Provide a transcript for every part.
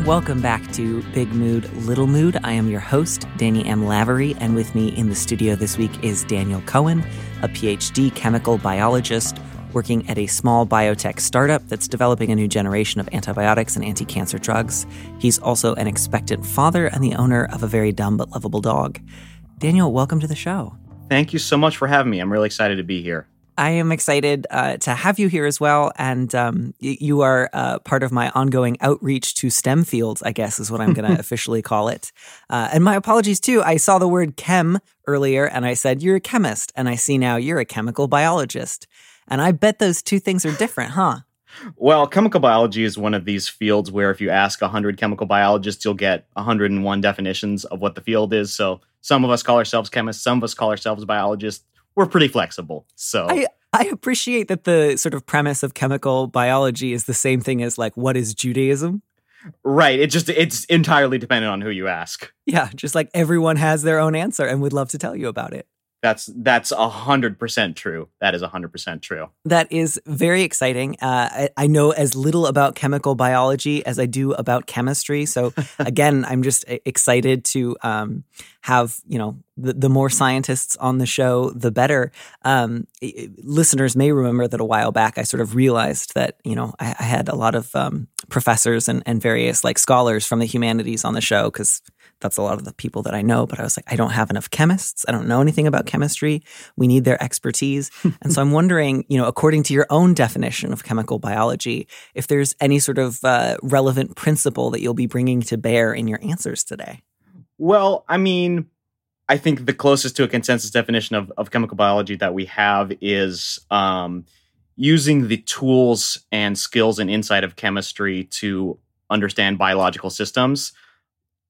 Welcome back to Big Mood, Little Mood. I am your host, Danny M. Lavery, and with me in the studio this week is Daniel Cohen, a PhD chemical biologist working at a small biotech startup that's developing a new generation of antibiotics and anti cancer drugs. He's also an expectant father and the owner of a very dumb but lovable dog. Daniel, welcome to the show. Thank you so much for having me. I'm really excited to be here. I am excited uh, to have you here as well. And um, y- you are uh, part of my ongoing outreach to STEM fields, I guess is what I'm going to officially call it. Uh, and my apologies too. I saw the word chem earlier and I said, You're a chemist. And I see now you're a chemical biologist. And I bet those two things are different, huh? Well, chemical biology is one of these fields where if you ask 100 chemical biologists, you'll get 101 definitions of what the field is. So some of us call ourselves chemists, some of us call ourselves biologists we're pretty flexible. So I, I appreciate that the sort of premise of chemical biology is the same thing as like what is Judaism? Right. It just it's entirely dependent on who you ask. Yeah, just like everyone has their own answer and would love to tell you about it. That's that's a hundred percent true. That is a hundred percent true. That is very exciting. Uh, I, I, know as little about chemical biology as I do about chemistry. So again, I'm just excited to um, have you know the, the, more scientists on the show, the better. Um, listeners may remember that a while back I sort of realized that you know I, I had a lot of um, professors and, and various like scholars from the humanities on the show because that's a lot of the people that I know, but I was like, I don't have enough chemists. I don't know anything about chemistry. We need their expertise. and so I'm wondering, you know, according to your own definition of chemical biology, if there's any sort of uh, relevant principle that you'll be bringing to bear in your answers today. Well, I mean, I think the closest to a consensus definition of, of chemical biology that we have is um, using the tools and skills and insight of chemistry to understand biological systems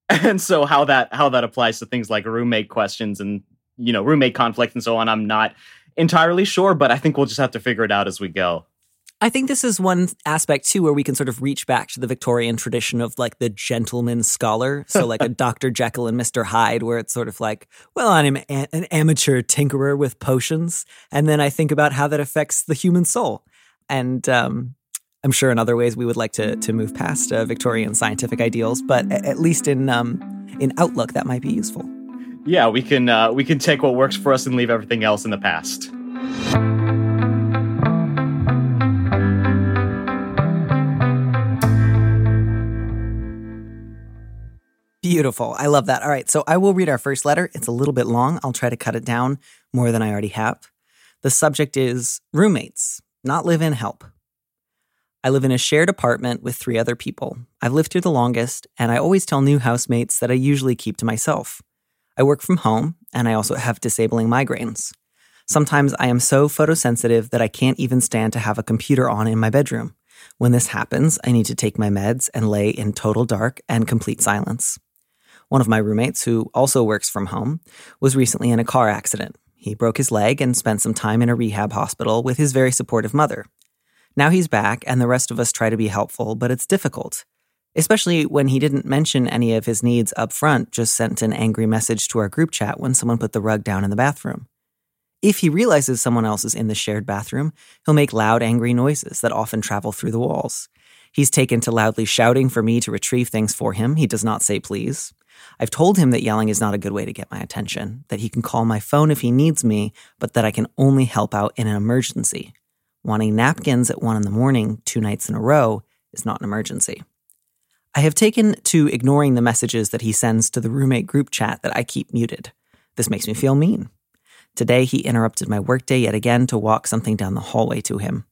and so how that how that applies to things like roommate questions and you know roommate conflict and so on i'm not entirely sure but i think we'll just have to figure it out as we go I think this is one aspect too where we can sort of reach back to the Victorian tradition of like the gentleman scholar. So like a Dr. Jekyll and Mr. Hyde, where it's sort of like, well, I'm an amateur tinkerer with potions. And then I think about how that affects the human soul. And um, I'm sure in other ways we would like to to move past uh, Victorian scientific ideals, but at least in um, in outlook that might be useful. Yeah, we can uh, we can take what works for us and leave everything else in the past. Beautiful. I love that. All right. So I will read our first letter. It's a little bit long. I'll try to cut it down more than I already have. The subject is roommates, not live in help. I live in a shared apartment with three other people. I've lived here the longest, and I always tell new housemates that I usually keep to myself. I work from home, and I also have disabling migraines. Sometimes I am so photosensitive that I can't even stand to have a computer on in my bedroom. When this happens, I need to take my meds and lay in total dark and complete silence. One of my roommates, who also works from home, was recently in a car accident. He broke his leg and spent some time in a rehab hospital with his very supportive mother. Now he's back, and the rest of us try to be helpful, but it's difficult. Especially when he didn't mention any of his needs up front, just sent an angry message to our group chat when someone put the rug down in the bathroom. If he realizes someone else is in the shared bathroom, he'll make loud, angry noises that often travel through the walls. He's taken to loudly shouting for me to retrieve things for him. He does not say please. I've told him that yelling is not a good way to get my attention, that he can call my phone if he needs me, but that I can only help out in an emergency. Wanting napkins at one in the morning, two nights in a row, is not an emergency. I have taken to ignoring the messages that he sends to the roommate group chat that I keep muted. This makes me feel mean. Today, he interrupted my workday yet again to walk something down the hallway to him.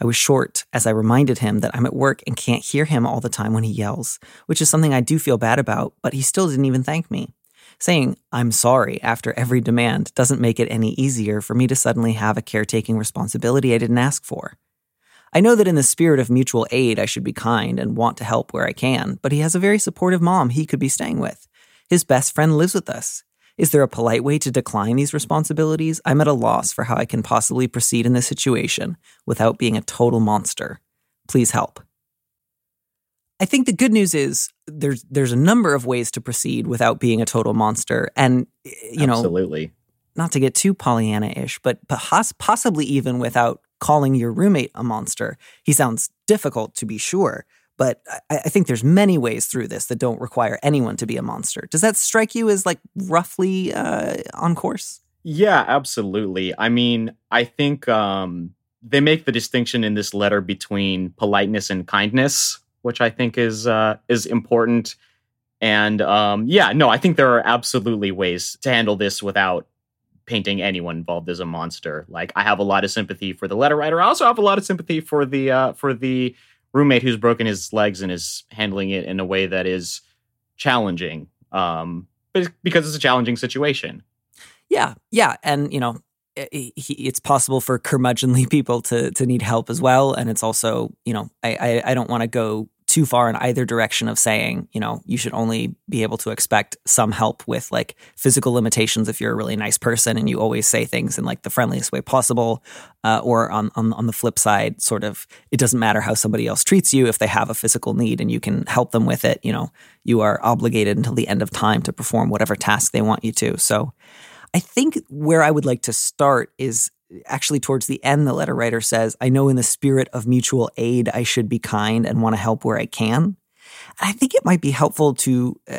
I was short as I reminded him that I'm at work and can't hear him all the time when he yells, which is something I do feel bad about, but he still didn't even thank me. Saying, I'm sorry after every demand doesn't make it any easier for me to suddenly have a caretaking responsibility I didn't ask for. I know that in the spirit of mutual aid, I should be kind and want to help where I can, but he has a very supportive mom he could be staying with. His best friend lives with us. Is there a polite way to decline these responsibilities? I'm at a loss for how I can possibly proceed in this situation without being a total monster. Please help. I think the good news is there's there's a number of ways to proceed without being a total monster, and you know, absolutely, not to get too Pollyanna-ish, but possibly even without calling your roommate a monster. He sounds difficult to be sure, but I, I, think there's many ways through this that don't require anyone to be a monster. Does that strike you as like roughly uh, on course? Yeah, absolutely. I mean, I think um, they make the distinction in this letter between politeness and kindness, which I think is uh, is important. And um, yeah, no, I think there are absolutely ways to handle this without painting anyone involved as a monster. Like I have a lot of sympathy for the letter writer. I also have a lot of sympathy for the uh, for the roommate who's broken his legs and is handling it in a way that is challenging. Um, but because it's a challenging situation. Yeah, yeah, and you know, it's possible for curmudgeonly people to to need help as well, and it's also you know, I I, I don't want to go too far in either direction of saying, you know, you should only be able to expect some help with like physical limitations if you're a really nice person and you always say things in like the friendliest way possible. Uh, or on, on, on the flip side, sort of, it doesn't matter how somebody else treats you if they have a physical need and you can help them with it. You know, you are obligated until the end of time to perform whatever task they want you to. So I think where I would like to start is actually towards the end, the letter writer says, I know in the spirit of mutual aid, I should be kind and want to help where I can. And I think it might be helpful to uh,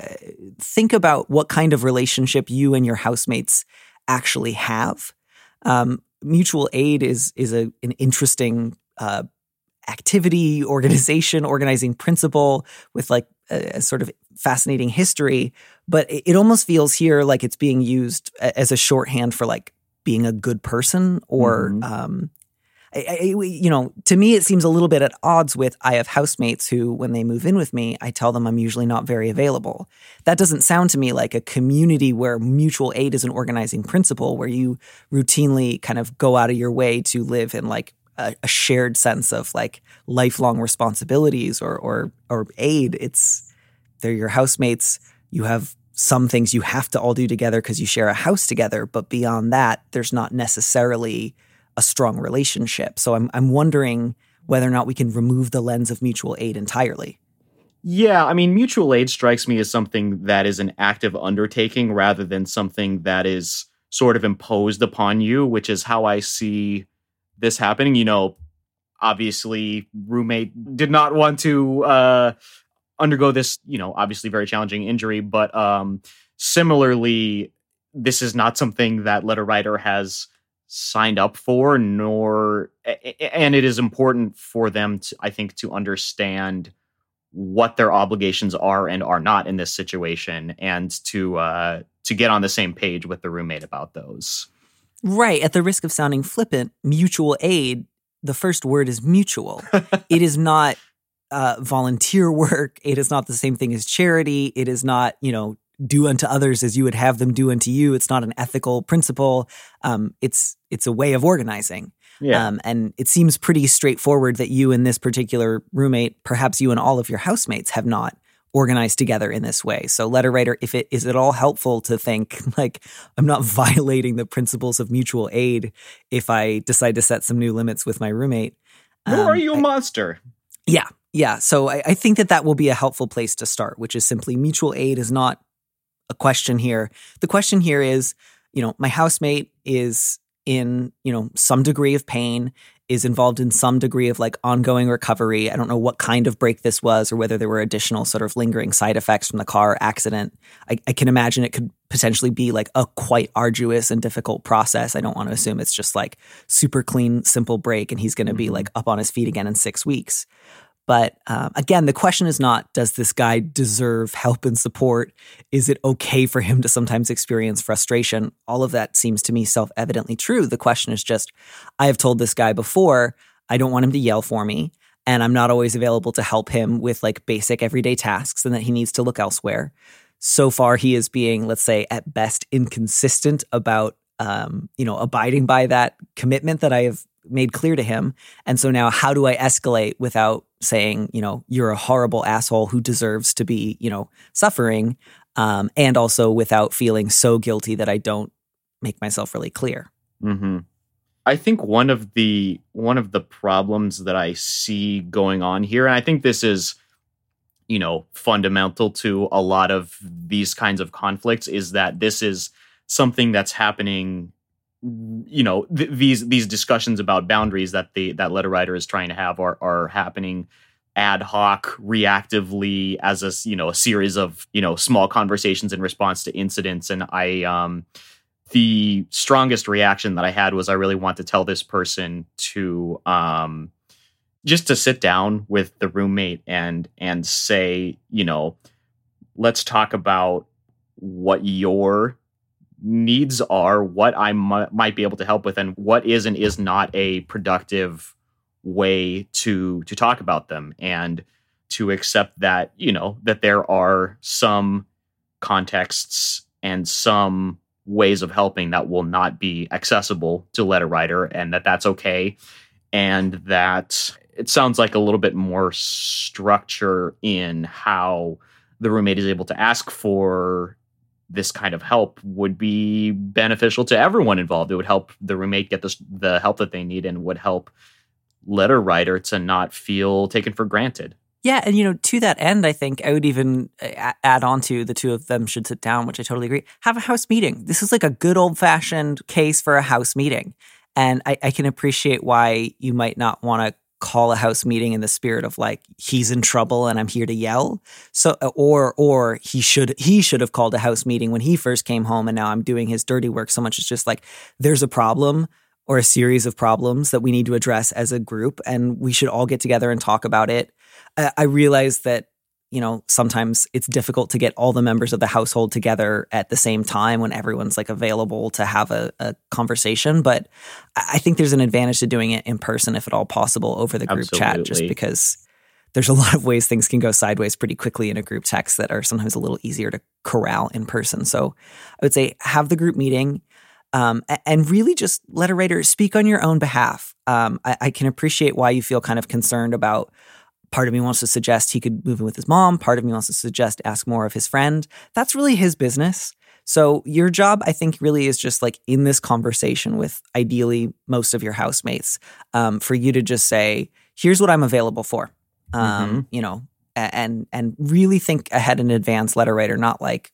think about what kind of relationship you and your housemates actually have. Um, mutual aid is is a, an interesting uh, activity, organization, organizing principle with like a, a, sort of fascinating history. But it, it almost feels here like it's being used as a shorthand for like being a good person or mm-hmm. um, I, I, you know, to me, it seems a little bit at odds with I have housemates who, when they move in with me, I tell them I'm usually not very available. That doesn't sound to me like a community where mutual aid is an organizing principle, where you routinely kind of go out of your way to live in like a, a shared sense of like lifelong responsibilities or or or aid. It's they're your housemates. You have some things you have to all do together because you share a house together, but beyond that, there's not necessarily a strong relationship. So I'm I'm wondering whether or not we can remove the lens of mutual aid entirely. Yeah, I mean, mutual aid strikes me as something that is an active undertaking rather than something that is sort of imposed upon you, which is how I see this happening. You know, obviously, roommate did not want to uh, undergo this, you know, obviously very challenging injury. But um, similarly, this is not something that letter writer has signed up for, nor, and it is important for them to, I think, to understand what their obligations are and are not in this situation, and to uh, to get on the same page with the roommate about those. Right. At the risk of sounding flippant, mutual aid. The first word is mutual. it is not uh, volunteer work. It is not the same thing as charity. It is not, you know, do unto others as you would have them do unto you. It's not an ethical principle. Um, it's it's a way of organizing. Yeah. Um, and it seems pretty straightforward that you and this particular roommate, perhaps you and all of your housemates, have not organized together in this way. So, letter writer, if it is at all helpful to think like I'm not violating the principles of mutual aid if I decide to set some new limits with my roommate. Nor um, are you a I, monster. Yeah, yeah, so I, I, think that that will be a helpful place to start, which is simply mutual aid is not a question here. The question here is, you know, my housemate is in, you know, some degree of pain is involved in some degree of like ongoing recovery. I don't know what kind of break this was or whether there were additional sort of lingering side effects from the car accident. I, I can imagine it could potentially be like a quite arduous and difficult process. I don't want to assume it's just like super clean, simple break and he's going to be mm-hmm. like up on his feet again in six weeks. But um, again, the question is not does this guy deserve help and support? Is it okay for him to sometimes experience frustration? All of that seems to me self evidently true. The question is just I have told this guy before, I don't want him to yell for me. And I'm not always available to help him with like basic everyday tasks and that he needs to look elsewhere. So far, he is being, let's say, at best inconsistent about um, you know, abiding by that commitment that I have made clear to him. And so now how do I escalate without saying, you know, you're a horrible asshole who deserves to be, you know, suffering, um, and also without feeling so guilty that I don't make myself really clear. Mm-hmm. I think one of the one of the problems that I see going on here, and I think this is, you know, fundamental to a lot of these kinds of conflicts, is that this is something that's happening you know th- these these discussions about boundaries that the that letter writer is trying to have are are happening ad hoc reactively as a you know a series of you know small conversations in response to incidents. And i um the strongest reaction that i had was i really want to tell this person to um just to sit down with the roommate and and say you know let's talk about what your needs are, what I m- might be able to help with, and what is and is not a productive way to to talk about them, and to accept that you know that there are some contexts and some ways of helping that will not be accessible to letter writer, and that that's okay, and that it sounds like a little bit more structure in how the roommate is able to ask for this kind of help would be beneficial to everyone involved. It would help the roommate get the, the help that they need and would help letter writer to not feel taken for granted. Yeah, and you know, to that end, I think I would even uh, add on to the two of them should sit down, which I totally agree. Have a house meeting. This is like a good old fashioned case for a house meeting, and I, I can appreciate why you might not want to call a house meeting in the spirit of like he's in trouble and I'm here to yell. So or or he should he should have called a house meeting when he first came home and now I'm doing his dirty work so much it's just like there's a problem or a series of problems that we need to address as a group and we should all get together and talk about it. I realize that you know, sometimes it's difficult to get all the members of the household together at the same time when everyone's like available to have a, a conversation. But I think there's an advantage to doing it in person if at all possible over the group Absolutely. chat, just because there's a lot of ways things can go sideways pretty quickly in a group text that are sometimes a little easier to corral in person. So I would say have the group meeting. Um, and really just let a writer speak on your own behalf. Um, I, I, can appreciate why you feel kind of concerned about Part of me wants to suggest he could move in with his mom. Part of me wants to suggest ask more of his friend. That's really his business. So your job, I think, really is just like in this conversation with ideally most of your housemates, um, for you to just say, "Here's what I'm available for," um, mm-hmm. you know, and and really think ahead in advance, letter writer, not like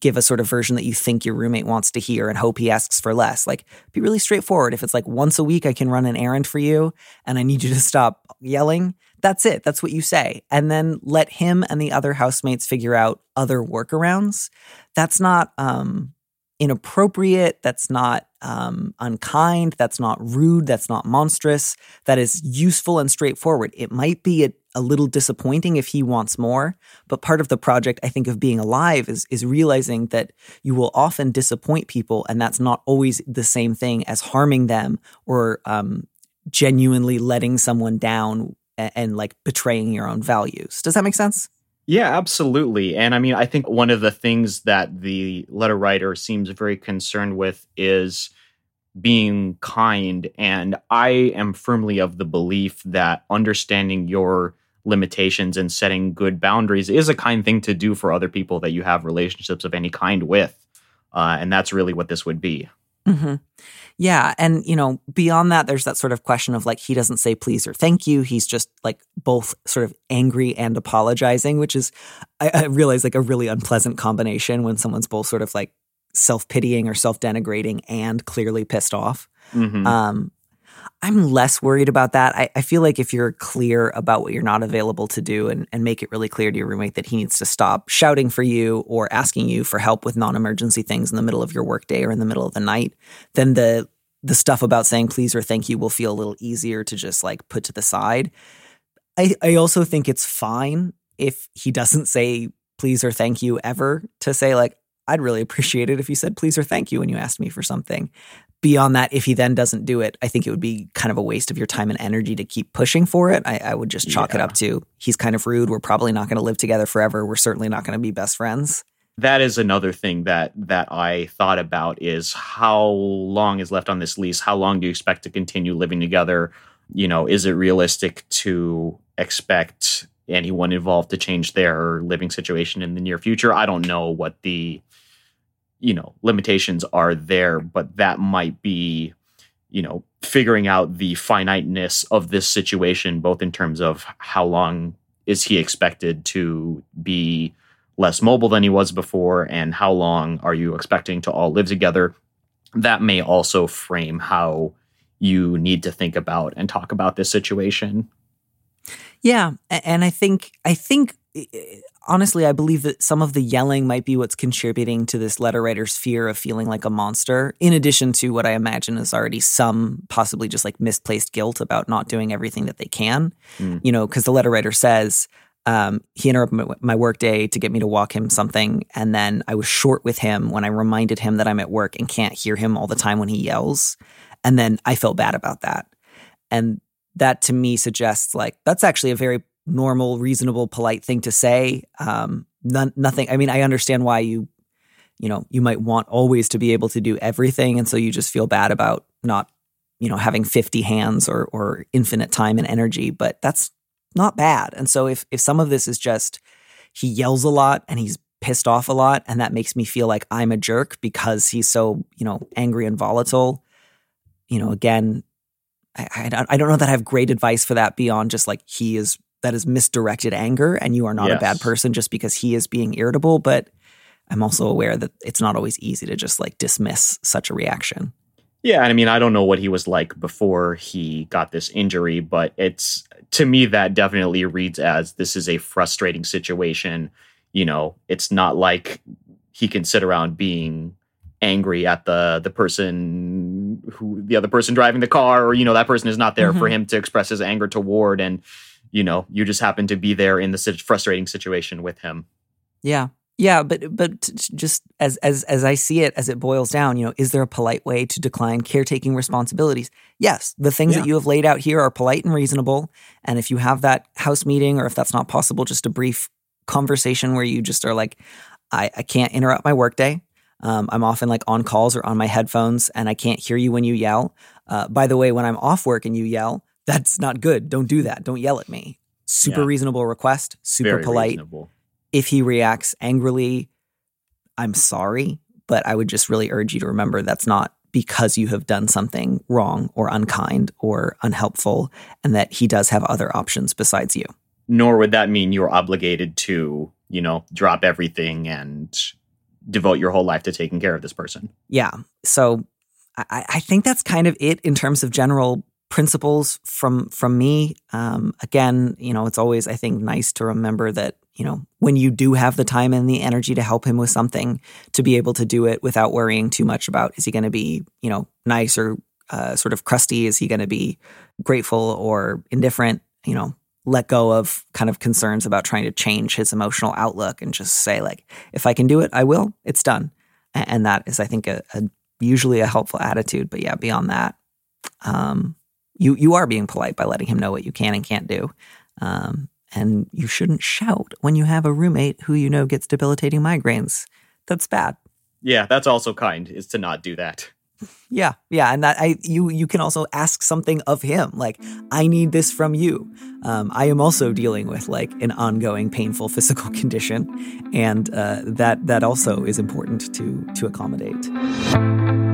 give a sort of version that you think your roommate wants to hear and hope he asks for less. Like, be really straightforward. If it's like once a week, I can run an errand for you and I need you to stop yelling, that's it. That's what you say. And then let him and the other housemates figure out other workarounds. That's not um, inappropriate. That's not um, unkind. That's not rude. That's not monstrous. That is useful and straightforward. It might be a, a little disappointing if he wants more, but part of the project, I think, of being alive is is realizing that you will often disappoint people, and that's not always the same thing as harming them or um, genuinely letting someone down and, and like betraying your own values. Does that make sense? Yeah, absolutely. And I mean, I think one of the things that the letter writer seems very concerned with is being kind. And I am firmly of the belief that understanding your limitations and setting good boundaries is a kind thing to do for other people that you have relationships of any kind with. Uh, and that's really what this would be. Mm-hmm. Yeah. And, you know, beyond that, there's that sort of question of like, he doesn't say please or thank you. He's just like both sort of angry and apologizing, which is, I, I realize, like a really unpleasant combination when someone's both sort of like self pitying or self denigrating and clearly pissed off. Mm-hmm. Um, I'm less worried about that. I, I, feel like if you're clear about what you're not available to do and, and make it really clear to your roommate that he needs to stop shouting for you or asking you for help with non emergency things in the middle of your workday or in the middle of the night, then the the stuff about saying please or thank you will feel a little easier to just like put to the side. I, I also think it's fine if he doesn't say please or thank you ever to say like I'd really appreciate it if you said please or thank you when you asked me for something beyond that, if he then doesn't do it, I think it would be kind of a waste of your time and energy to keep pushing for it. I, I would just chalk yeah. it up to he's kind of rude. We're probably not going to live together forever. We're certainly not going to be best friends. That is another thing that that I thought about is how long is left on this lease? How long do you expect to continue living together? You know, is it realistic to expect anyone involved to change their living situation in the near future? I don't know what the you know limitations are there but that might be you know figuring out the finiteness of this situation both in terms of how long is he expected to be less mobile than he was before and how long are you expecting to all live together. That may also frame how you need to think about and talk about this situation. Yeah and i think i think honestly, I believe that some of the yelling might be what's contributing to this letter writer's fear of feeling like a monster, in addition to what I imagine is already some possibly just like misplaced guilt about not doing everything that they can. Mm. You know, because the letter writer says, um, he interrupted my workday to get me to walk him something. And then I was short with him when I reminded him that I'm at work and can't hear him all the time when he yells. And then I felt bad about that. And that to me suggests like that's actually a very normal, reasonable, polite thing to say. Um, none, nothing. I mean, I understand why you, you know, you might want always to be able to do everything, and so you just feel bad about not, you know, having fifty hands or or infinite time and energy. But that's not bad. And so if if some of this is just he yells a lot and he's pissed off a lot, and that makes me feel like I'm a jerk because he's so you know angry and volatile. You know, again, I, I, I don't know that I have great advice for that beyond just like he is that is misdirected anger and you are not yes. a bad person just because he is being irritable but i'm also aware that it's not always easy to just like dismiss such a reaction yeah And i mean i don't know what he was like before he got this injury but it's to me that definitely reads as this is a frustrating situation you know it's not like he can sit around being angry at the the person who the other person driving the car or you know that person is not there mm-hmm. for him to express his anger toward and you know, you just happen to be there in the frustrating situation with him. Yeah. Yeah, but but just as as as I see it, as it boils down, you know, is there a polite way to decline caretaking responsibilities? Yes, the things yeah. that you have laid out here are polite and reasonable. And if you have that house meeting, or if that's not possible, just a brief conversation where you just are like, I, I can't interrupt my workday. Um, I'm often like on calls or on my headphones, and I can't hear you when you yell. Uh, by the way, when I'm off work and you yell, that's not good. Don't do that. Don't yell at me. Super yeah. reasonable request, super Very polite. Reasonable. If he reacts angrily, I'm sorry, but I would just really urge you to remember that's not because you have done something wrong or unkind or unhelpful, and that he does have other options besides you. Nor would that mean you're obligated to, you know, drop everything and devote your whole life to taking care of this person. Yeah. So I, I think that's kind of it in terms of general principles from from me. Um, again, you know, it's always I think nice to remember that you know when you do have the time and the energy to help him with something, to be able to do it without worrying too much about is he going to be you know nice or uh, sort of crusty? Is he going to be grateful or indifferent? You know, let go of kind of concerns about trying to change his emotional outlook and just say like, if I can do it, I will. It's done, and that is I think a, a usually a helpful attitude. But yeah, beyond that. Um, you you are being polite by letting him know what you can and can't do. Um, and you shouldn't shout when you have a roommate who you know gets debilitating migraines. That's bad. Yeah, that's also kind is to not do that. Yeah, yeah, and that I you you can also ask something of him like I need this from you. Um, I am also dealing with like an ongoing painful physical condition, and uh, that that also is important to to accommodate.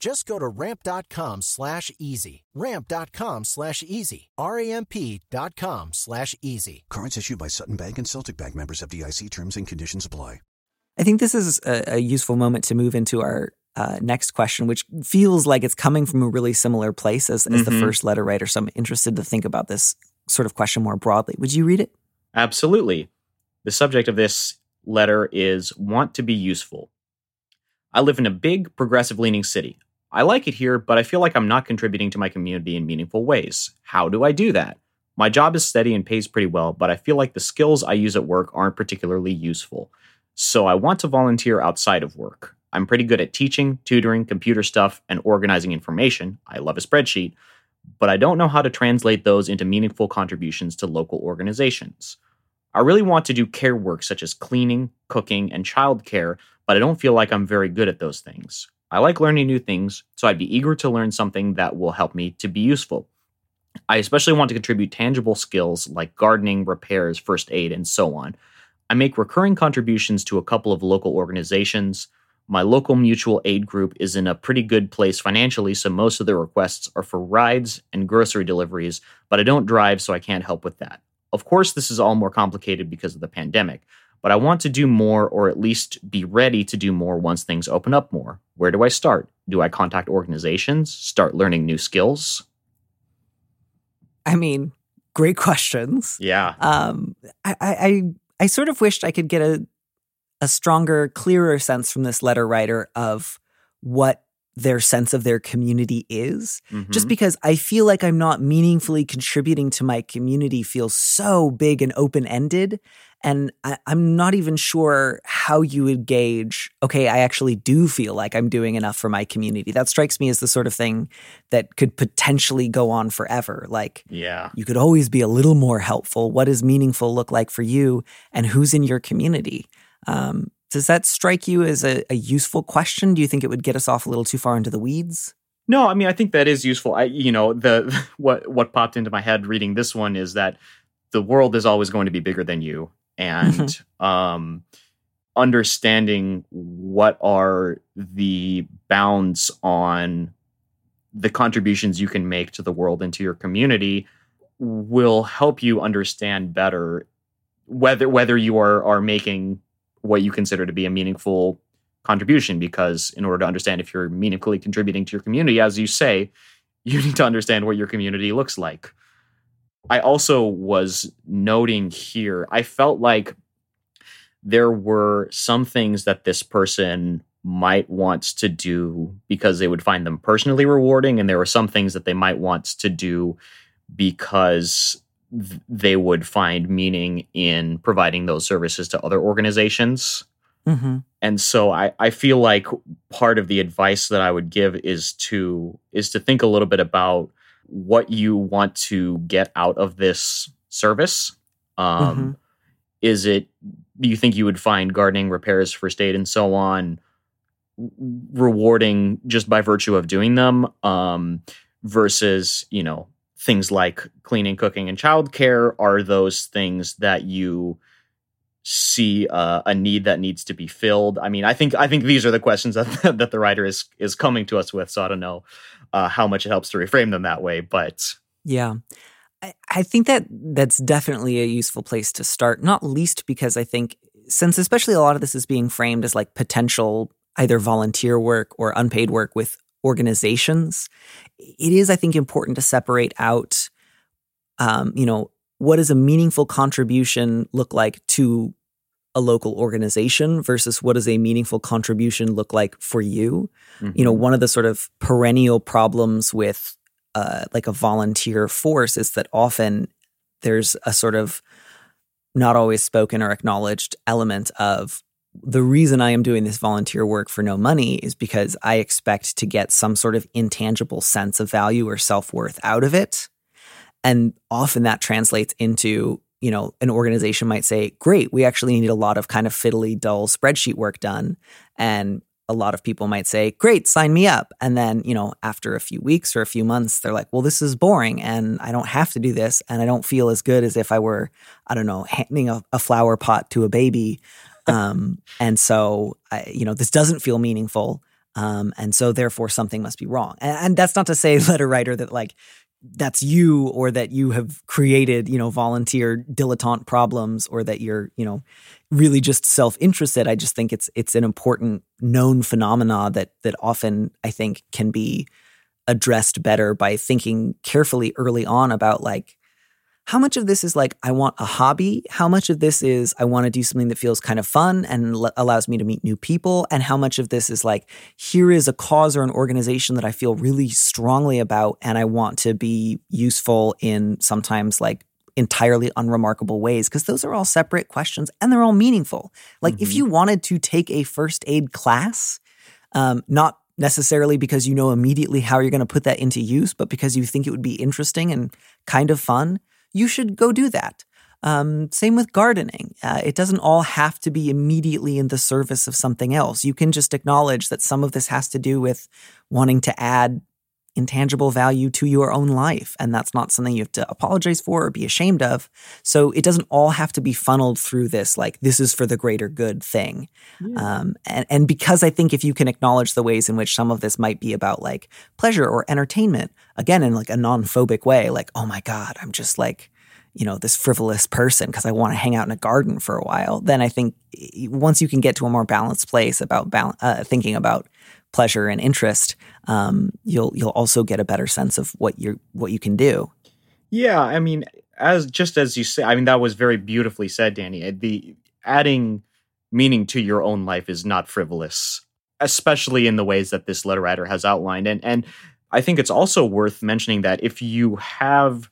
Just go to ramp.com slash easy. Ramp.com slash easy. R-A-M-P.com slash easy. Cards issued by Sutton Bank and Celtic Bank members FDIC terms and conditions apply. I think this is a, a useful moment to move into our uh, next question, which feels like it's coming from a really similar place as, as Mhm. the first letter writer. So I'm interested to think about this sort of question more broadly. Would you read it? Absolutely. The subject of this letter is want to be useful. I live in a big, progressive leaning city. I like it here, but I feel like I'm not contributing to my community in meaningful ways. How do I do that? My job is steady and pays pretty well, but I feel like the skills I use at work aren't particularly useful. So I want to volunteer outside of work. I'm pretty good at teaching, tutoring, computer stuff, and organizing information. I love a spreadsheet, but I don't know how to translate those into meaningful contributions to local organizations. I really want to do care work such as cleaning, cooking, and childcare, but I don't feel like I'm very good at those things. I like learning new things, so I'd be eager to learn something that will help me to be useful. I especially want to contribute tangible skills like gardening, repairs, first aid, and so on. I make recurring contributions to a couple of local organizations. My local mutual aid group is in a pretty good place financially, so most of the requests are for rides and grocery deliveries, but I don't drive, so I can't help with that. Of course, this is all more complicated because of the pandemic, but I want to do more or at least be ready to do more once things open up more. Where do I start? Do I contact organizations? Start learning new skills? I mean, great questions. Yeah. Um, I, I, I sort of wished I could get a a stronger, clearer sense from this letter writer of what their sense of their community is. Just Mhm. because I feel like I'm not meaningfully contributing to my community feels so big and open ended. And I, I'm not even sure how you would gauge, okay, I actually do feel like I'm doing enough for my community. That strikes me as the sort of thing that could potentially go on forever. Like, yeah. you could always be a little more helpful. What does meaningful look like for you, and who's in your community? Um, does that strike you as a, a useful question? Do you think it would get us off a little too far into the weeds? No, I mean I think that is useful. I you know, the what what popped into my head reading this one is that the world is always going to be bigger than you and um understanding what are the bounds on the contributions you can make to the world and to your community will help you understand better whether whether you are are making what you consider to be a meaningful contribution because in order to understand if you're meaningfully contributing to your community as you say you need to understand what your community looks like i also was noting here i felt like there were some things that this person might want to do because they would find them personally rewarding and there were some things that they might want to do because th- they would find meaning in providing those services to other organizations Mm-hmm. and so I, I feel like part of the advice that I would give is to is to think a little bit about what you want to get out of this service. Um, Is it do you think you would find gardening, repairs, first aid, and so on rewarding just by virtue of doing them, um, versus you know things like cleaning, cooking, and childcare? Are those things that you see uh, a need that needs to be filled? I mean, I think I think these are the questions that that the writer is is coming to us with. So I don't know uh, how much it helps to reframe them that way, but Yeah. I, I think that that's definitely a useful place to start, not least because I think, since especially a lot of this is being framed as like potential either volunteer work or unpaid work with organizations, it is, I think, important to separate out, um, you know, what does a meaningful contribution look like to a local organization versus what does a meaningful contribution look like for you? you know one of the sort of perennial problems with uh, like a volunteer force is that often there's a sort of not always spoken or acknowledged element of the reason I am doing this volunteer work for no money is because I expect to get some sort of intangible sense of value or self worth out of it. And often that translates into, you know, an organization might say, great, we actually need a lot of kind of fiddly, dull spreadsheet work done. And a lot of people might say, great, sign me up. And then, you know, after a few weeks or a few months, they're like, well, this is boring and I don't have to do this. And I don't feel as good as if I were, I don't know, handing a, a flower pot to a baby. Um, and so, I, you know, this doesn't feel meaningful. Um, and so therefore something must be wrong. And, and that's not to say, letter writer, that like that's you or that you have created, you know, volunteer dilettante problems or that you're, you know, really just self-interested. I just think it's it's an important known phenomena that that often I think can be addressed better by thinking carefully early on about like how much of this is like I want a hobby, how much of this is I want to do something that feels kind of fun and l- allows me to meet new people, and how much of this is like here is a cause or an organization that I feel really strongly about and I want to be useful in sometimes like entirely unremarkable ways because those are all separate questions and they're all meaningful. Like mm-hmm. if you wanted to take a first aid class, um, not necessarily because you know immediately how you're going to put that into use, but because you think it would be interesting and kind of fun, you should go do that. Um, same with gardening. Uh, it doesn't all have to be immediately in the service of something else. You can just acknowledge that some of this has to do with wanting to add intangible value to your own life. And that's not something you have to apologize for or be ashamed of. So it doesn't all have to be funneled through this, like, this is for the greater good thing. Yeah. Um, and, and because I think if you can acknowledge the ways in which some of this might be about like pleasure or entertainment, again, in like a non phobic way, like, oh my God, I'm just like, you know, this frivolous person because I want to hang out in a garden for a while, then I think once you can get to a more balanced place about bal- uh, thinking about pleasure and interest, um, you'll you'll also get a better sense of what you what you can do. Yeah, I mean, as just as you say, I mean that was very beautifully said, Danny. The adding meaning to your own life is not frivolous, especially in the ways that this letter writer has outlined. And and I think it's also worth mentioning that if you have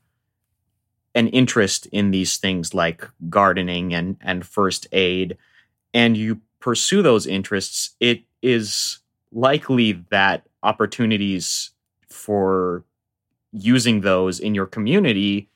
an interest in these things like gardening and and first aid, and you pursue those interests, it is likely that opportunities for using those in your community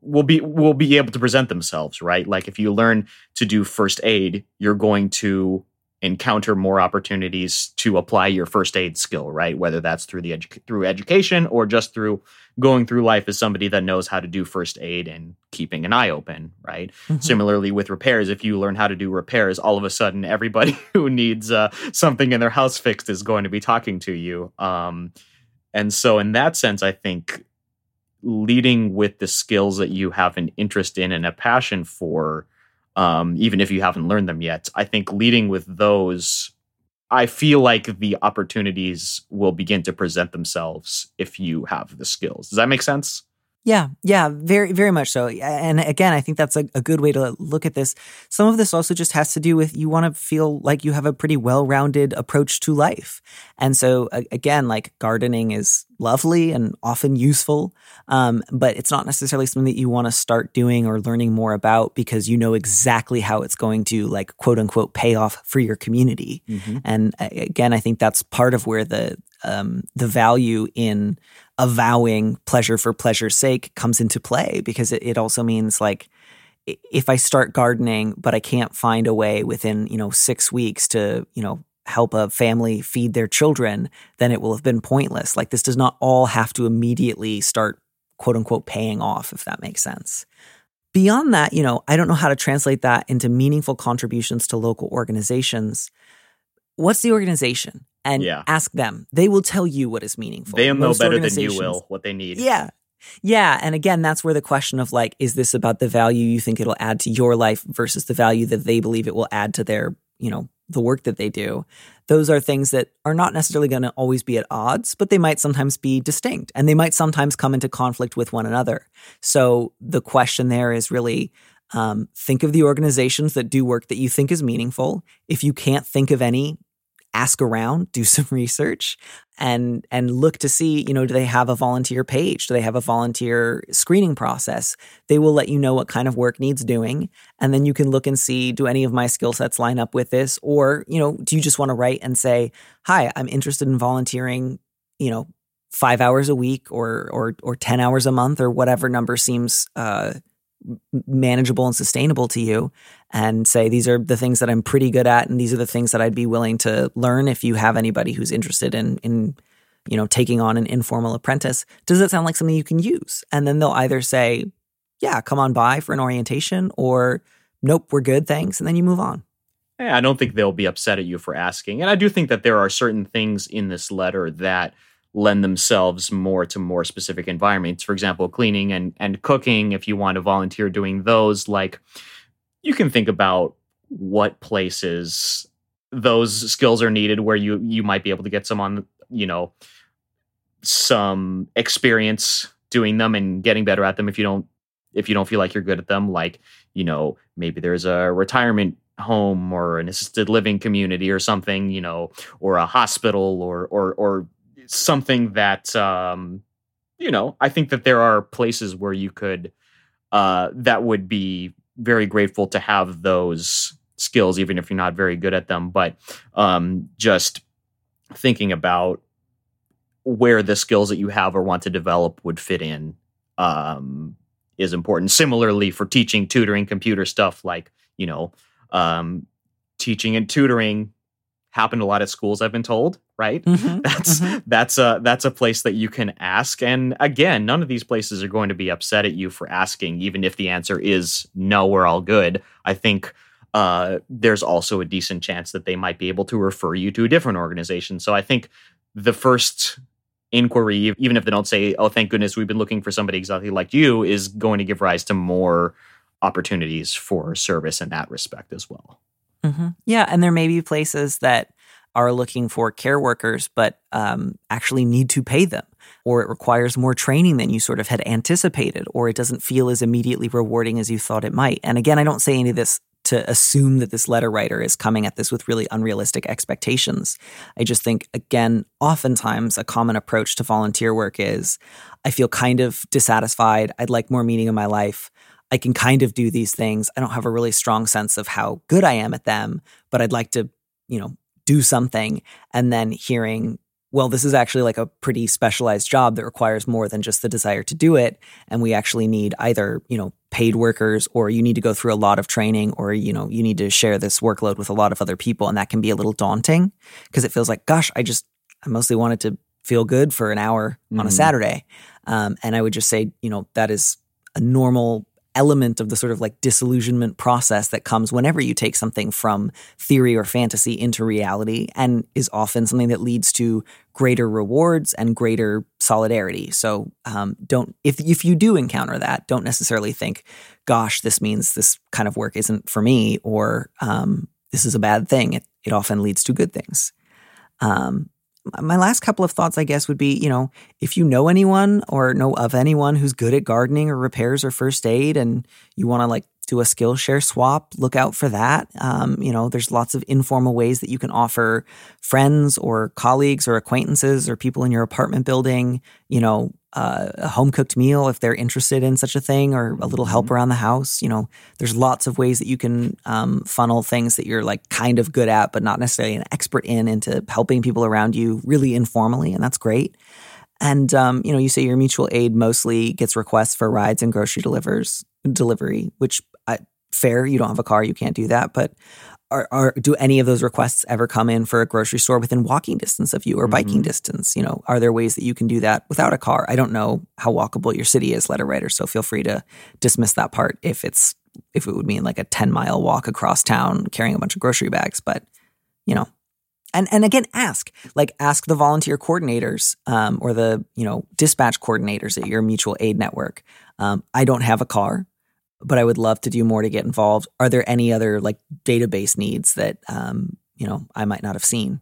will be will be able to present themselves right? Like if you learn to do first aid you're going to encounter more opportunities to apply your first aid skill, right? Whether that's through the edu- through education or just through going through life as somebody that knows how to do first aid and keeping an eye open, right? Mm-hmm. Similarly with repairs, if you learn how to do repairs, all of a sudden everybody who needs uh, something in their house fixed is going to be talking to you. Um, and so, in that sense, I think leading with the skills that you have an interest in and a passion for um, even if you haven't learned them yet. I think leading with those, I feel like the opportunities will begin to present themselves if you have the skills. Does that make sense? Yeah, yeah, very, very much so. And again, I think that's a, a, good way to look at this. Some of this also just has to do with you want to feel like you have a pretty well rounded approach to life. And so, again, like gardening is lovely and often useful, um, but it's not necessarily something that you want to start doing or learning more about because you know exactly how it's going to, like, quote unquote, pay off for your community. Mm-hmm. And again, I think that's part of where the um, the value in avowing pleasure for pleasure's sake comes into play because it, it also means like if I start gardening, but I can't find a way within, you know, six weeks to, you know, help a family feed their children, then it will have been pointless. Like this does not all have to immediately start quote unquote paying off, if that makes sense. Beyond that, you know, I don't know how to translate that into meaningful contributions to local organizations. What's the organization? and yeah. ask them. They will tell you what is meaningful. They know better than you will what they need. Yeah. Yeah. And again, that's where the question of like, is this about the value you think it'll add to your life versus the value that they believe it will add to their, you know, the work that they do? Those are things that are not necessarily going to always be at odds, but they might sometimes be distinct and they might sometimes come into conflict with one another. So the question there is really, um, think of the organizations that do work that you think is meaningful. If you can't think of any, ask around, do some research and and look to see, you know, do they have a volunteer page? Do they have a volunteer screening process? They will let you know what kind of work needs doing and then you can look and see do any of my skill sets line up with this or, you know, do you just want to write and say, "Hi, I'm interested in volunteering, you know, 5 hours a week or or or 10 hours a month or whatever number seems uh manageable and sustainable to you and say these are the things that I'm pretty good at and these are the things that I'd be willing to learn if you have anybody who's interested in in you know taking on an informal apprentice. Does that sound like something you can use? And then they'll either say yeah come on by for an orientation or nope we're good thanks and then you move on. Yeah, I don't think they'll be upset at you for asking. And I do think that there are certain things in this letter that lend themselves more to more specific environments. For example, cleaning and, and cooking, if you want to volunteer doing those, like you can think about what places those skills are needed where you you might be able to get some on you know some experience doing them and getting better at them if you don't if you don't feel like you're good at them like you know maybe there's a retirement home or an assisted living community or something you know or a hospital or or or something that um, you know I think that there are places where you could uh, that would be very grateful to have those skills, even if you're not very good at them. But um, just thinking about where the skills that you have or want to develop would fit in um, is important. Similarly, for teaching, tutoring, computer stuff, like you know, um, teaching and tutoring happened a lot at schools i've been told right? Mm-hmm, that's mm-hmm. that's a that's a place that you can ask. And again none of these places are going to be upset at you for asking even if the answer is no we're all good. I think uh, there's also a decent chance that they might be able to refer you to a different organization. So i think the first inquiry even if they don't say oh thank goodness we've been looking for somebody exactly like you is going to give rise to more opportunities for service in that respect as well. Mm-hmm. Yeah, and there may be places that are looking for care workers, but um, actually need to pay them, or it requires more training than you sort of had anticipated, or it doesn't feel as immediately rewarding as you thought it might. And again, I don't say any of this to assume that this letter writer is coming at this with really unrealistic expectations. I just think, again, oftentimes a common approach to volunteer work is I feel kind of dissatisfied. I'd like more meaning in my life. I can kind of do these things. I don't have a really strong sense of how good I am at them, but I'd like to, you know, do something. And then hearing, well, this is actually like a pretty specialized job that requires more than just the desire to do it. And we actually need either, you know, paid workers or you need to go through a lot of training or, you know, you need to share this workload with a lot of other people. And that can be a little daunting because it feels like, gosh, I just, I mostly wanted to feel good for an hour mm-hmm. on a mm-hmm. Saturday. Um, and I would just say, you know, that is a normal element of the sort of like disillusionment process that comes whenever you take something from theory or fantasy into reality and is often something that leads to greater rewards and greater solidarity. So um, don't if if you do encounter that, don't necessarily think, "Gosh, this means this kind of work isn't for me," or um, "This is a bad thing." It it often leads to good things. Um, my last couple of thoughts, I guess, would be you know, if you know anyone or know of anyone who's good at gardening or repairs or first aid and you want to like do a Skillshare swap, look out for that. Um, you know, there's lots of informal ways that you can offer friends or colleagues or acquaintances or people in your apartment building, you know, uh, a home cooked meal if they're interested in such a thing or a little help mm-hmm. around the house. You know, there's lots of ways that you can um, funnel things that you're like kind of good at, but not necessarily an expert in into helping people around you really informally. And that's great. And, um, you know, you say your mutual aid mostly gets requests for rides and grocery delivers delivery, which fair. You don't have a car, you can't do that. But are, are, do any of those requests ever come in for a grocery store within walking distance of you or biking mm-hmm. distance? You know, are there ways that you can do that without a car? I don't know how walkable your city is, letter writer. So feel free to dismiss that part if it's if it would mean like a ten mile walk across town carrying a bunch of grocery bags. But you know, and and again, ask like ask the volunteer coordinators um, or the you know dispatch coordinators at your mutual aid network. Um, I don't have a car but I would love to do more to get involved. Are there any other like database needs that um, you know I might not have seen?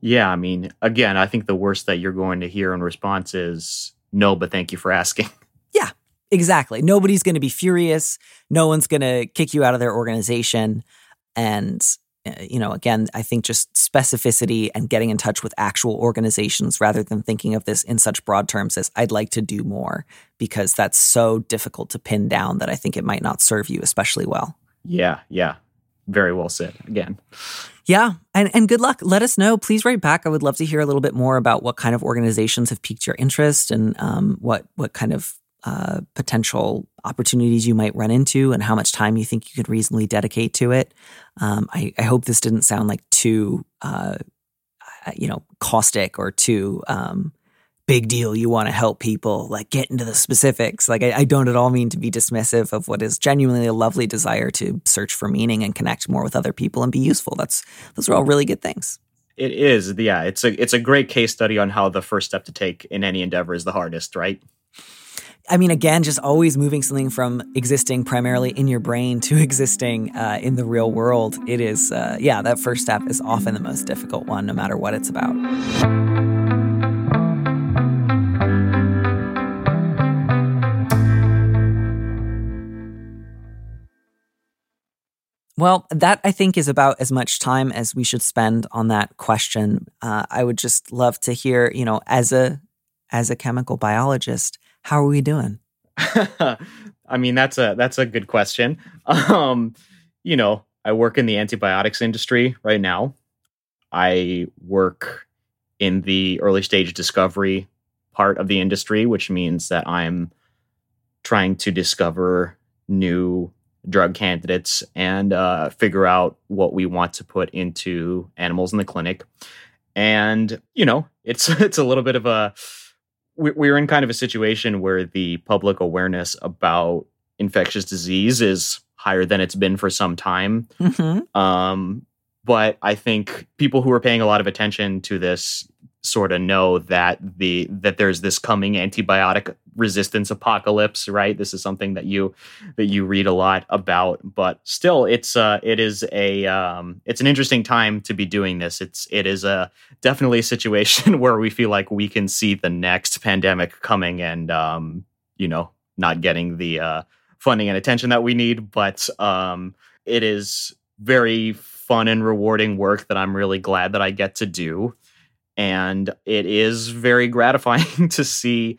Yeah, I mean, again, I think the worst that you're going to hear in response is no, but thank you for asking. Yeah, exactly. Nobody's going to be furious. No one's going to kick you out of their organization, and you know, again, I think just specificity and getting in touch with actual organizations rather than thinking of this in such broad terms as I'd like to do more because that's so difficult to pin down that I think it might not serve you especially well. Yeah, yeah. Very well said again. Yeah, and and good luck. Let us know. Please write back. I would love to hear a little bit more about what kind of organizations have piqued your interest and um, what what kind of uh, potential opportunities you might run into and how much time you think you could reasonably dedicate to it. Um, I, I, hope this didn't sound like too, uh, you know, caustic or too um, big deal. You want to help people, like get into the specifics. Like I, I, don't at all mean to be dismissive of what is genuinely a lovely desire to search for meaning and connect more with other people and be useful. That's those are all really good things. It is, yeah. It's a it's a great case study on how the first step to take in any endeavor is the hardest, right? I mean, again, just always moving something from existing primarily in your brain to existing uh, in the real world. It is, uh, yeah, that first step is often the most difficult one, no matter what it's about. Well, that I think is about as much time as we should spend on that question. Uh, I would just love to hear, you know, as a as a chemical biologist, how are we doing? I mean, that's a that's a good question. Um, you know, I work in the antibiotics industry right now. I work in the early stage discovery part of the industry, which means that I'm trying to discover new drug candidates and uh, figure out what we want to put into animals in the clinic. And you know, it's it's a little bit of a we're in kind of a situation where the public awareness about infectious disease is higher than it's been for some time. Mm-hmm. Um, but I think people who are paying a lot of attention to this sort of know that the that there's this coming antibiotic resistance apocalypse right? This is something that you that you read a lot about but still it's uh it is a um it's an interesting time to be doing this. It's it is a definitely a situation where we feel like we can see the next pandemic coming and um you know not getting the uh funding and attention that we need but um it is very fun and rewarding work that I'm really glad that I get to do and it is very gratifying to see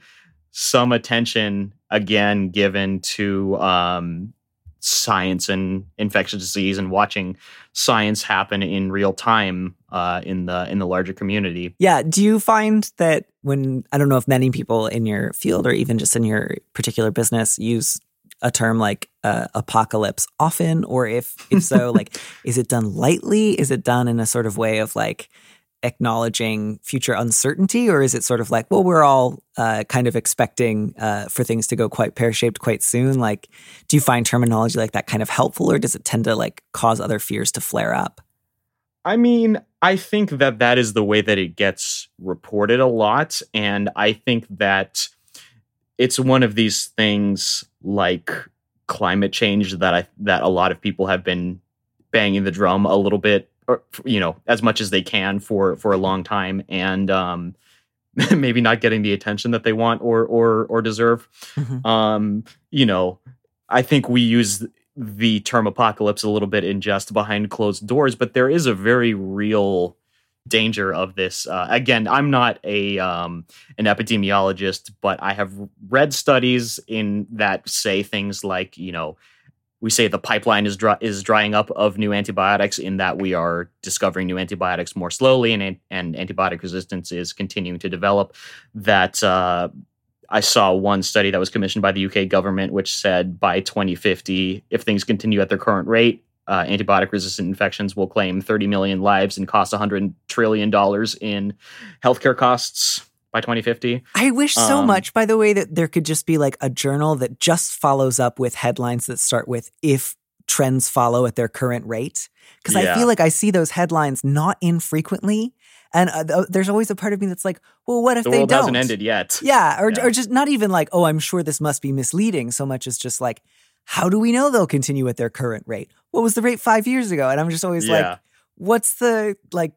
some attention again given to um, science and infectious disease and watching science happen in real time uh, in the in the larger community. Yeah. Do you find that when I don't know if many people in your field or even just in your particular business use a term like uh, apocalypse often, or if if so, like is it done lightly? Is it done in a sort of way of like acknowledging future uncertainty, or is it sort of like, well, we're all uh, kind of expecting uh, for things to go quite pear shaped quite soon? Like, do you find terminology like that kind of helpful, or does it tend to like cause other fears to flare up? I mean, I think that that is the way that it gets reported a lot, and I think that it's one of these things like climate change that I that a lot of people have been banging the drum a little bit or you know as much as they can for for a long time and um maybe not getting the attention that they want or or or deserve mm-hmm. um you know i think we use the term apocalypse a little bit in just behind closed doors but there is a very real danger of this uh, again i'm not a um, an epidemiologist but i have read studies in that say things like you know we say the pipeline is dry, is drying up of new antibiotics in that we are discovering new antibiotics more slowly and and antibiotic resistance is continuing to develop. That uh, I saw one study that was commissioned by the UK government which said by 2050 if things continue at their current rate uh, antibiotic resistant infections will claim 30 million lives and cost 100 trillion dollars in healthcare costs by 2050. I wish so um, much, by the way, that there could just be like a journal that just follows up with headlines that start with if trends follow at their current rate. Because yeah. I feel like I see those headlines not infrequently. And uh, there's always a part of me that's like, well, what if the they world don't? hasn't ended yet. Yeah or, yeah. or just not even like, oh, I'm sure this must be misleading so much as just like, how do we know they'll continue at their current rate? What was the rate five years ago? And I'm just always yeah. like, what's the like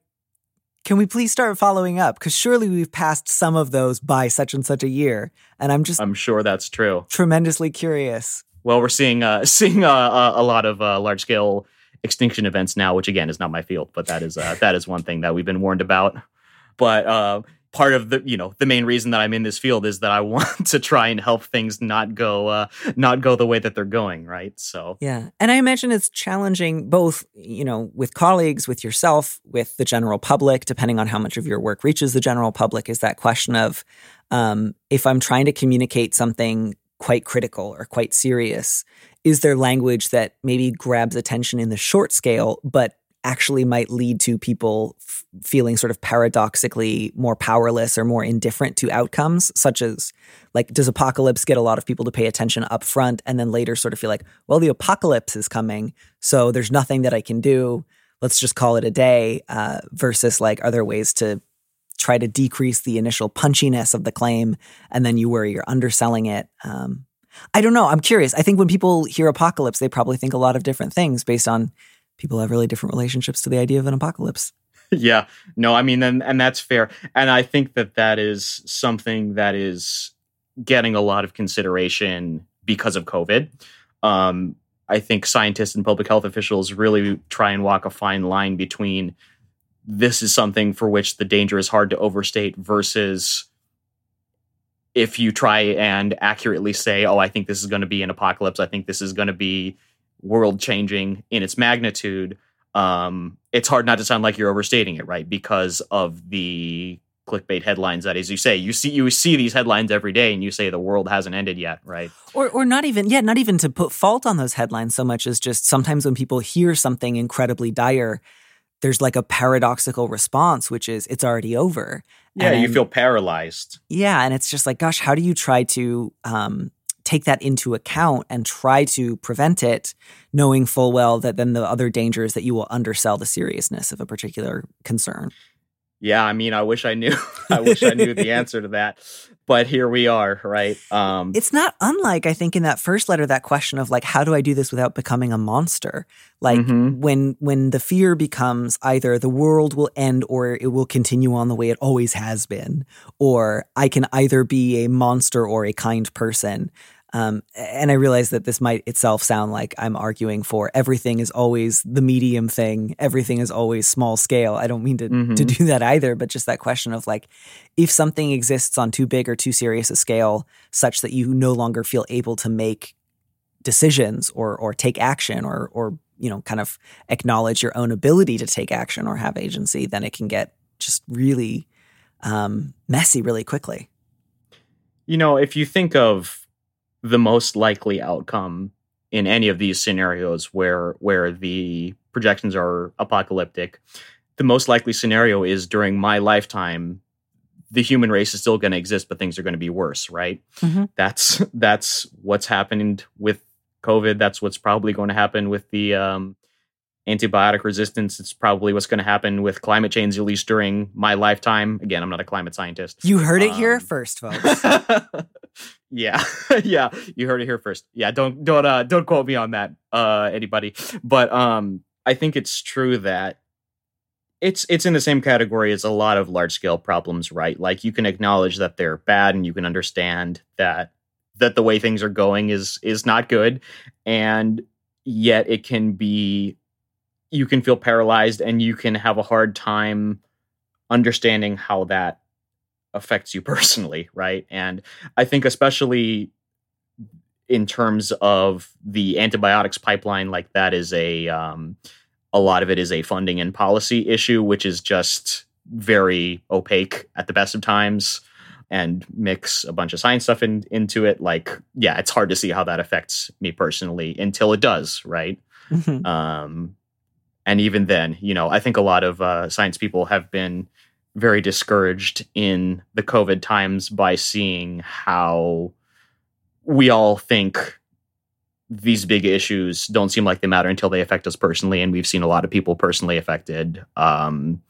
can we please start following up? Because surely we've passed some of those by such and such a year, and I'm just I'm sure that's true. Tremendously curious. Well, we're seeing uh, seeing uh, uh, a lot of uh, large scale extinction events now, which again is not my field, but that is uh, that is one thing that we've been warned about. But uh, part of the you know the main reason that I'm in this field is that I want to try and help things not go uh, not go the way that they're going, right? So yeah, and I imagine it's challenging both you know with colleagues, with yourself, with the general public, depending on how much of your work reaches the general public. Is that question of um, if I'm trying to communicate something quite critical or quite serious, is there language that maybe grabs attention in the short scale, but actually might lead to people f- feeling sort of paradoxically more powerless or more indifferent to outcomes, such as like, does apocalypse get a lot of people to pay attention up front and then later sort of feel like, well, the apocalypse is coming, so there's nothing that I can do. Let's just call it a day. Uh, versus like, are there ways to try to decrease the initial punchiness of the claim and then you worry you're underselling it? Um, I don't know. I'm curious. I think when people hear apocalypse, they probably think a lot of different things based on people have really different relationships to the idea of an apocalypse. Yeah, no, I mean, and, and that's fair. And I think that that is something that is getting a lot of consideration because of COVID. Um, I think scientists and public health officials really try and walk a fine line between this is something for which the danger is hard to overstate versus if you try and accurately say, oh, I think this is going to be an apocalypse, I think this is going to be world changing in its magnitude, um, it's hard not to sound like you're overstating it, right? Because of the clickbait headlines that as you say you see you see these headlines every day and you say the world hasn't ended yet right? Or or not even yeah not even to put fault on those headlines so much as just sometimes when people hear something incredibly dire there's like a paradoxical response which is it's already over. Yeah and, you feel paralyzed. Yeah and it's just like gosh how do you try to um take that into account and try to prevent it, knowing full well that then the other danger is that you will undersell the seriousness of a particular concern. Yeah, I mean, I wish I knew. I wish I knew the answer to that, but here we are, right? Um, it's not unlike I think in that first letter that question of like, how do I do this without becoming a monster? Like mm-hmm. when when the fear becomes either the world will end or it will continue on the way it always has been, or I can either be a monster or a kind person. Um, and I realize that this might itself sound like I'm arguing for everything is always the medium thing, everything is always small scale. I don't mean to, mm-hmm. to do that either, but just that question of like, if something exists on too big or too serious a scale, such that you no longer feel able to make decisions or or take action or or you know kind of acknowledge your own ability to take action or have agency, then it can get just really um, messy really quickly. You know, if you think of the most likely outcome in any of these scenarios where where the projections are apocalyptic. The most likely scenario is during my lifetime the human race is still going to exist but things are going to be worse right? Mm-hmm. that's that's what's happened with covid. That's what's probably going to happen with the um, antibiotic resistance. It's probably what's going to happen with climate change at least during my lifetime. Again i'm not a climate scientist. You heard it um, here first folks yeah yeah you heard it here first. Yeah don't don't uh don't quote me on that uh anybody. But um i think it's true that it's it's in the same category as a lot of large scale problems right? Like you can acknowledge that they're bad and you can understand that that the way things are going is is not good. And yet it can be you can feel paralyzed and you can have a hard time understanding how that affects you personally, right? And I think especially in terms of the antibiotics pipeline, like that is a um, a lot of it is a funding and policy issue, which is just very opaque at the best of times and mix a bunch of science stuff in, into it like yeah it's hard to see how that affects me personally until it does right mm-hmm. um, and even then, you know, I think a lot of uh, science people have been very discouraged in the COVID times by seeing how we all think these big issues don't seem like they matter until they affect us personally, and we've seen a lot of people personally affected, um,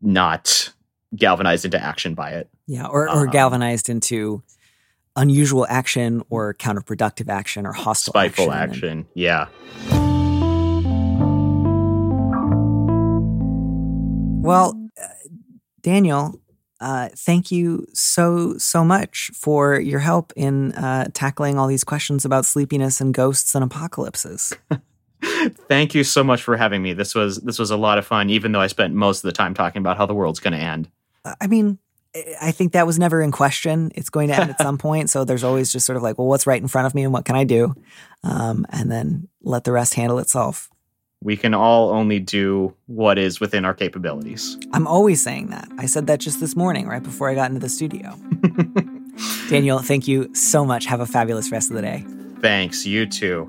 not galvanized into action by it. Yeah, or, or um, galvanized into unusual action or counterproductive action or hostile spiteful action. action. Yeah. Well, Daniel, uh, thank you so, so much for your help in uh, tackling all these questions about sleepiness and ghosts and apocalypses. Thank you so much for having me. This was this was a lot of fun, even though I spent most of the time talking about how the world's going to end. I mean, I think that was never in question. It's going to end at some point. So there's always just sort of like, well, what's right in front of me and what can I do? Um, and then let the rest handle itself. We can all only do what is within our capabilities. I'm always saying that. I said that just this morning, right before I got into the studio. Daniel, thank you so much. Have a fabulous rest of the day. Thanks. You too.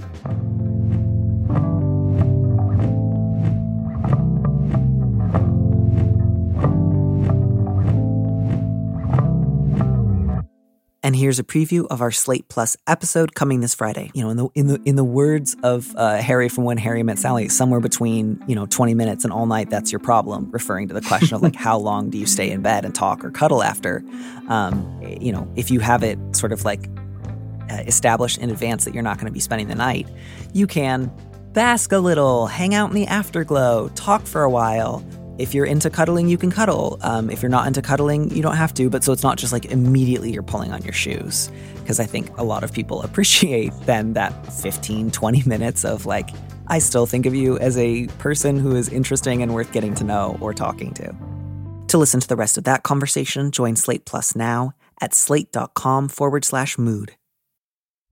And here's a preview of our Slate Plus episode coming this Friday. You know, in the in the in the words of uh, Harry from When Harry Met Sally, somewhere between you know 20 minutes and all night, that's your problem. Referring to the question of like how long do you stay in bed and talk or cuddle after? Um, you know, if you have it sort of like uh, established in advance that you're not going to be spending the night, you can bask a little, hang out in the afterglow, talk for a while if you're into cuddling, you can cuddle. Um, if you're not into cuddling, you don't have to. But so it's not just like immediately you're pulling on your shoes. Because I think a lot of people appreciate then that 15, 20 minutes of like, I still think of you as a person who is interesting and worth getting to know or talking to. To listen to the rest of that conversation, join Slate Plus now at slate.com forward slash mood.